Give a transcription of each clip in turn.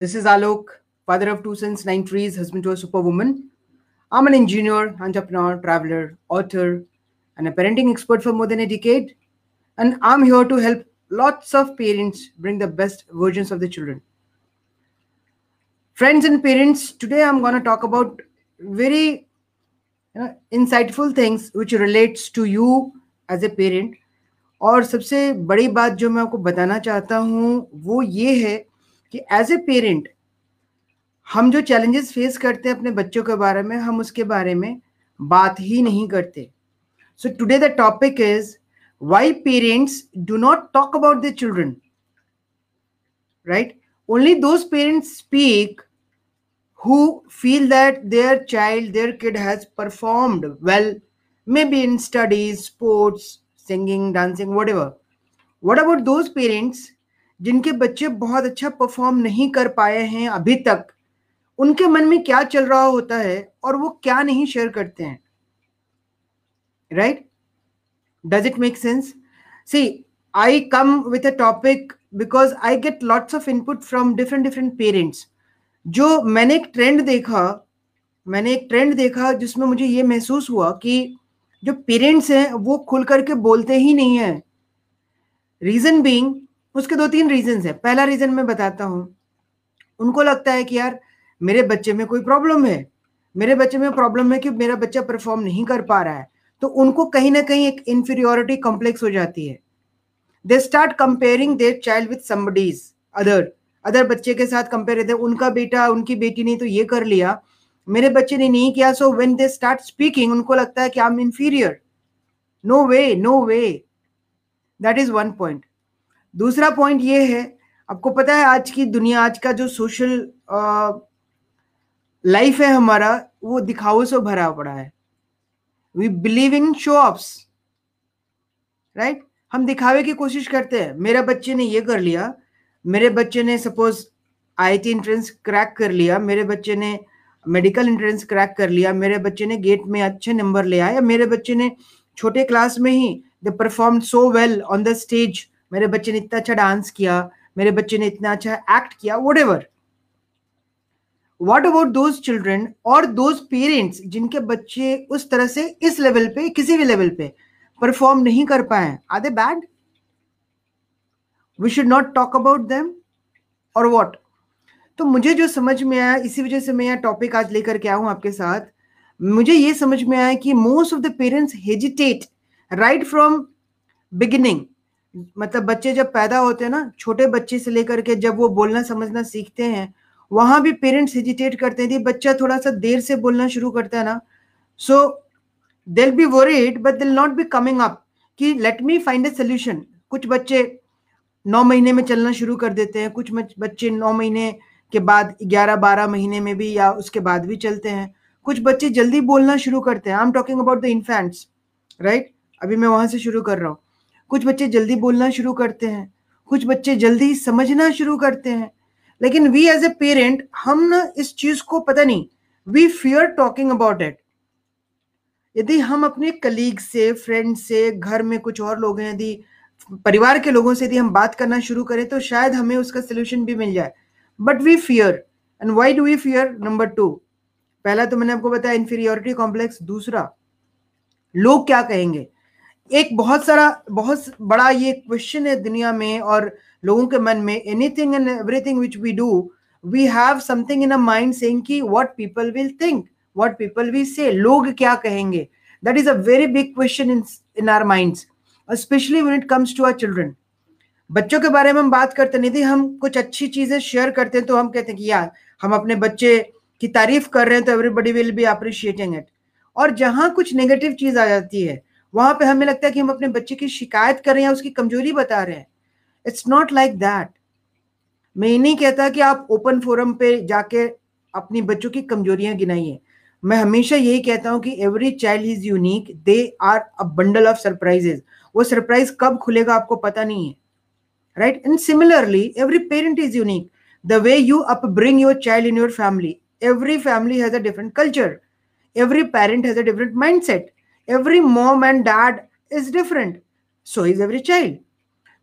This is Alok, father of two sons, nine trees, husband to a superwoman. I'm an engineer, entrepreneur, traveler, author, and a parenting expert for more than a decade. And I'm here to help lots of parents bring the best versions of the children. Friends and parents, today I'm going to talk about very you know, insightful things which relates to you as a parent. और सबसे बड़ी बात जो मैं आपको बताना चाहता हूँ वो ये है कि एज ए पेरेंट हम जो चैलेंजेस फेस करते हैं अपने बच्चों के बारे में, हम उसके बारे में बात ही नहीं करते। So today the topic is why parents do not talk about the children right only those parents speak who feel that their child their kid has performed well maybe in studies sports singing dancing whatever what about those parents जिनके बच्चे बहुत अच्छा perform नहीं कर पाए हैं अभी तक, उनके मन में क्या चल रहा होता है और वो क्या नहीं शेयर करते हैं? Right does it make sense see I come with a topic because I get lots of input from different different parents जो मैंने एक ट्रेंड देखा, मैंने एक ट्रेंड देखा जिसमें मुझे ये महसूस हुआ कि जो पेरेंट्स हैं वो खुल करके बोलते ही नहीं है। रीजन बीइंग उसके दो तीन रीजन है। पहला रीजन मैं बताता हूँ। उनको लगता है कि यार, मेरे बच्चे में कोई प्रॉब्लम है। मेरे बच्चे में प्रॉब्लम है कि मेरा बच्चा परफॉर्म नहीं कर पा रहा है। तो उनको कहीं ना कहीं एक इंफीरियोरिटी कॉम्प्लेक्स हो जाती है। They start comparing their child with somebody's other other बच्चे के साथ कंपेयर थे उनका बेटा, उनकी बेटी ने तो ये कर लिया। मेरे बच्चे ने नहीं किया so when they start speaking उनको लगता है कि I am inferior no way no way that is one point दूसरा पॉइंट ये है, आपको पता है आज की दुनिया, आज का जो सोशल लाइफ है हमारा, वो दिखावों से भरा पड़ा है। We believe in show offs right हम दिखावे की कोशिश करते हैं। मेरा बच्चे ने ये कर लिया, मेरे बच्चे ने suppose I T entrance crack कर लिया, मेरे बच्चे ने मेडिकल एंट्रेंस क्रैक कर लिया, मेरे बच्चे ने गेट में अच्छे नंबर ले आया मेरे बच्चे ने छोटे क्लास में ही they perform so well on the stage मेरे बच्चे ने इतना अच्छा डांस किया, मेरे बच्चे ने इतना अच्छा एक्ट किया what ever what about those children और दोज पेरेंट्स जिनके बच्चे उस तरह से इस लेवल पे, किसी भी लेवल पे परफॉर्म नहीं कर पाए? Are they bad we should not talk about them और वॉट तो मुझे जो समझ में आया, इसी वजह से मैं यह टॉपिक आज लेकर के आऊँ आपके साथ। मुझे ये समझ में आया कि most of the parents hesitate right from beginning मतलब बच्चे जब पैदा होते हैं ना, छोटे बच्चे से लेकर के जब वो बोलना, समझना सीखते हैं, वहाँ भी पेरेंट्स हेजिटेट करते हैं बच्चा थोड़ा सा देर से बोलना शुरू करता है ना। So they'll be worried but they'll not be coming up कि let me find a solution कुछ बच्चे नौ महीने में चलना शुरू कर देते हैं, कुछ बच्चे नौ महीने के बाद, ग्यारह, बारह महीने में भी या उसके बाद भी चलते हैं। कुछ बच्चे जल्दी बोलना शुरू करते हैं। I am talking about the infants right अभी मैं वहाँ से शुरू कर रहा हूँ। कुछ बच्चे जल्दी बोलना शुरू करते हैं, कुछ बच्चे जल्दी समझना शुरू करते हैं। लेकिन वी एज ए पेरेंट हम ना इस चीज़ को पता नहीं we fear talking about it यदि हम अपने कलीग से फ्रेंड से, घर में कुछ और लोग हैं, यदि परिवार के लोगों से यदि हम बात करना शुरू करें तो शायद हमें उसका सोल्यूशन भी मिल जाए। But we fear and why do we fear number two पहला तो मैंने आपको बताया इंफीरियोरिटी कॉम्प्लेक्स दूसरा, लोग क्या कहेंगे? एक बहुत सारा, बहुत बड़ा ये क्वेश्चन है दुनिया में और लोगों के मन में anything and everything which we do we have something in a mind saying कि what people will think what people will say लोग क्या कहेंगे? That is a very big question in in our minds specially when it comes to our children बच्चों के बारे में हम बात करते नहीं थी, हम कुछ अच्छी चीज़ें शेयर करते हैं तो हम कहते हैं कि यार, हम अपने बच्चे की तारीफ़ कर रहे हैं तो everybody will be appreciating it और जहाँ कुछ नेगेटिव चीज़ आ जाती है वहाँ पे हमें लगता है कि हम अपने बच्चे की शिकायत कर रहे हैं, उसकी कमज़ोरी बता रहे हैं। इट्स नॉट लाइक दैट मैं ये नहीं कहता कि आप ओपन फोरम पे जाके अपनी बच्चों की कमजोरियाँ गिनाइए। मैं हमेशा यही कहता हूँ कि every child is unique they are a bundle of surprises वो सरप्राइज़ कब खुलेगा आपको पता नहीं है। Right and similarly every parent is unique the way you up bring your child in your family every family has a different culture every parent has a different mindset every mom and dad is different. So is every child.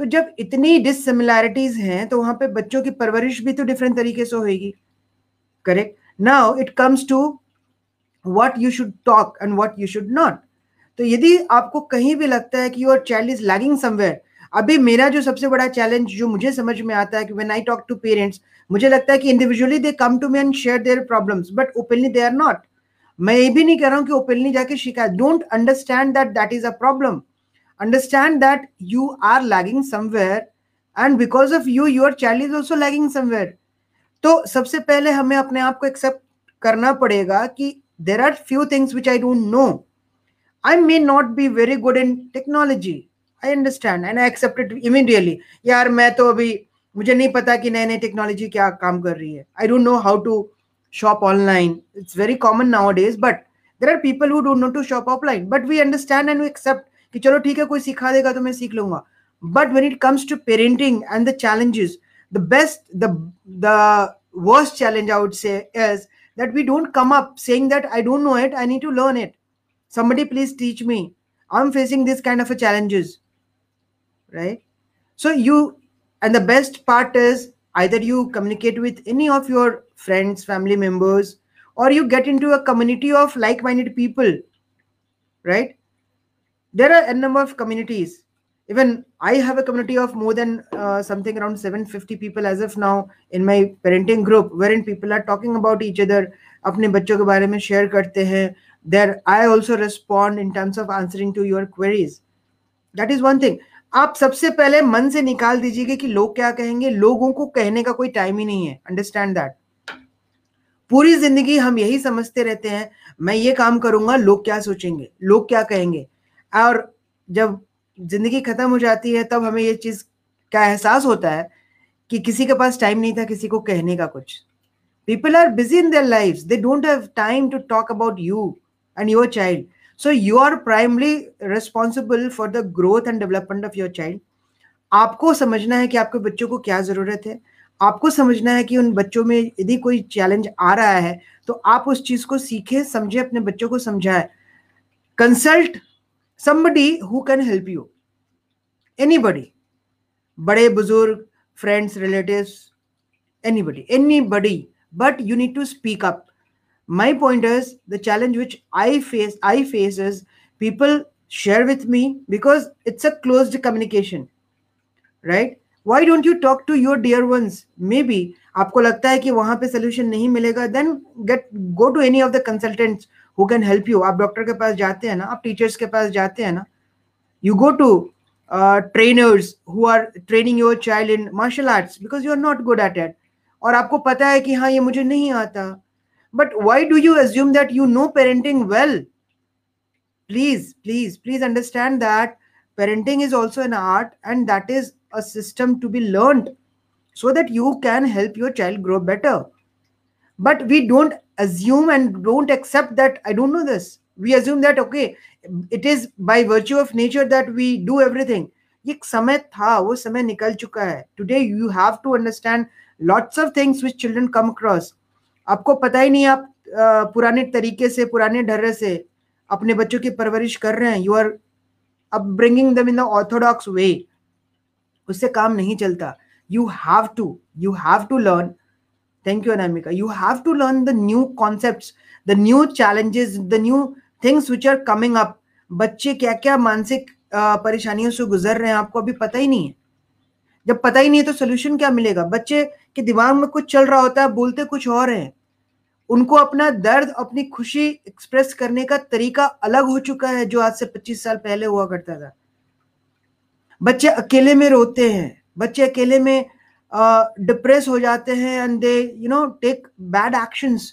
तो जब इतनी dissimilarities हैं तो वहाँ पे बच्चों की परवरिश भी तो डिफरेंट तरीके से होगी correct now it comes to what you should talk and what you should not तो यदि आपको कहीं भी लगता है कि your child is lagging somewhere अभी मेरा जो सबसे बड़ा चैलेंज जो मुझे समझ में आता है कि when I talk to parents मुझे लगता है कि individually they come to me and share their problems but openly they are not मैं ये भी नहीं कह रहा हूँ कि ओपनली जाके शिकायत don't understand that that is a problem understand that you are lagging somewhere and because of you your child is also lagging somewhere तो सबसे पहले हमें अपने आप को एक्सेप्ट करना पड़ेगा कि there are few things which I don't know I may not be very good in technology I understand and I accept it immediately यार, मैं तो अभी, मुझे नहीं पता कि नई नई टेक्नोलॉजी क्या काम कर रही है. I don't know how to shop online it's very common nowadays but there are people who don't know to shop offline but we understand and we accept कि चलो ठीक है कोई सिखा देगा तो मैं सीख लूँगा but when it comes to parenting and the challenges the best the the worst challenge i would say is that we don't come up saying that i don't know it i need to learn it somebody please teach me i'm facing this kind of a challenges right so you and the best part is either you communicate with any of your friends family members or you get into a community of like-minded people right? There are a number of communities. Even i have a community of more than uh, something around 750 people as of now in my parenting group wherein people are talking about each other apne bachcho ke bare mein share karte hain there i also respond in terms of answering to your queries. That is one thing. आप सबसे पहले मन से निकाल दीजिएगा कि लोग क्या कहेंगे। लोगों को कहने का कोई टाइम ही नहीं है। अंडरस्टैंड दैट पूरी ज़िंदगी हम यही समझते रहते हैं, मैं ये काम करूँगा, लोग क्या सोचेंगे? लोग क्या कहेंगे? और जब ज़िंदगी खत्म हो जाती है, तब हमें ये चीज़ का एहसास होता है कि किसी के पास टाइम नहीं था, किसी को कहने का कुछ। People are busy in their life they don't have time to talk about you and your child so you are primarily responsible for the growth and development of your child आपको समझना है कि आपके बच्चों को क्या ज़रूरत है? आपको समझना है कि उन बच्चों में यदि कोई चैलेंज आ रहा है तो आप उस चीज़ को सीखे, समझे, अपने बच्चों को समझाए। Consult somebody who can help you anybody बड़े बुज़ुर्ग friends relative anybody anybody but you need to speak up my point is, the challenge which i face i face is people share with me because it's a closed communication, right? Why don't you talk to your dear ones? Maybe आपको लगता है कि वहाँ पे solution नहीं मिलेगा then get go to any of the consultants who can help you आप doctor के पास जाते हैं ना, आप टीचर्स के पास जाते हैं ना you go to trainers who are training your child in martial arts because you are not good at it और आपको पता है कि हाँ ये मुझे नहीं आता। but why do you assume that you know parenting well please please please understand that parenting is also an art and that is a system to be learned so that you can help your child grow better but we don't assume and don't accept that i don't know this we assume that okay it is by virtue of nature that we do everything एक समय था वो समय निकल चुका है today you have to understand lots of things which children come across आपको पता ही नहीं, आप पुराने तरीके से, पुराने ढर्रे से अपने बच्चों की परवरिश कर रहे हैं। You are up bringing them in the orthodox way उससे काम नहीं चलता। You have to you have to learn thank you Anamika you have to learn the new concept the new challenges the new things which are coming up बच्चे क्या क्या मानसिक परेशानियों से गुजर रहे हैं, आपको अभी पता ही नहीं है। जब पता ही नहीं है तो सोल्यूशन क्या मिलेगा? बच्चे के दिमाग में कुछ चल रहा होता है, बोलते कुछ और हैं। उनको अपना दर्द, अपनी खुशी एक्सप्रेस करने का तरीका अलग हो चुका है जो आज से 25 साल पहले हुआ करता था। बच्चे अकेले में रोते हैं। बच्चे अकेले में डिप्रेस हो जाते हैं and they you know take bad actions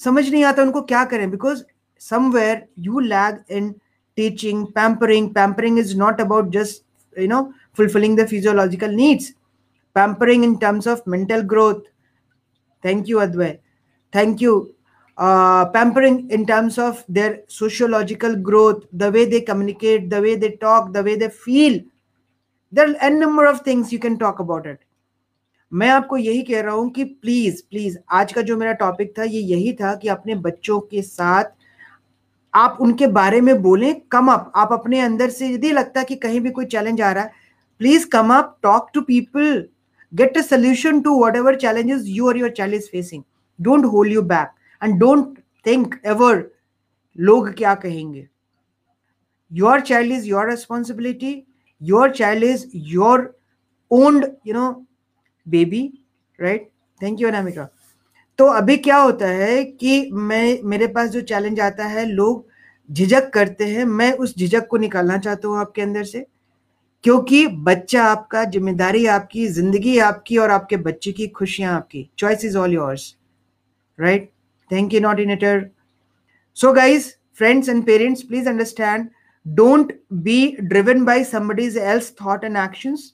समझ नहीं आता उनको क्या करें because somewhere you lag in teaching pampering pampering is not about just you know fulfilling the physiological needs pampering in terms of mental growth thank you advay thank you uh, pampering in terms of their sociological growth the way they communicate the way they talk the way they feel there are n number of things you can talk about it मैं आपको यही कह रहा हूँ कि please please आज का जो मेरा टॉपिक था ये यही था कि अपने बच्चों के साथ आप उनके बारे में बोलें कम अप आप अपने अंदर से यदि लगता है कि कहीं भी कोई चैलेंज आ रहा है please come up talk to people get a solution to whatever challenges you or your child is facing don't hold you back and don't think ever log kya kahenge your child is your responsibility your child is your owned you know baby right thank you anamika तो अभी क्या होता है कि मैं मेरे पास जो challenge आता है लोग झिझक करते हैं मैं उस झिझक को निकालना चाहता हूँ आपके अंदर से क्योंकि बच्चा आपका जिम्मेदारी आपकी जिंदगी आपकी और आपके बच्चे की खुशियां आपकी choice is all yours right thank you not इनेटर so guys friends and parents please understand don't be driven by somebody else thought and actions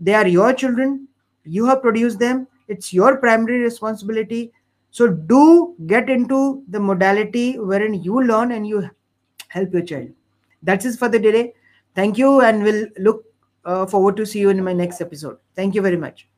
they are your children you have produced them it's your primary responsibility so do get into the modality wherein you learn and you help your child that's it for the day thank you and we'll look uh, uh, forward to see you in my next episode. Thank you very much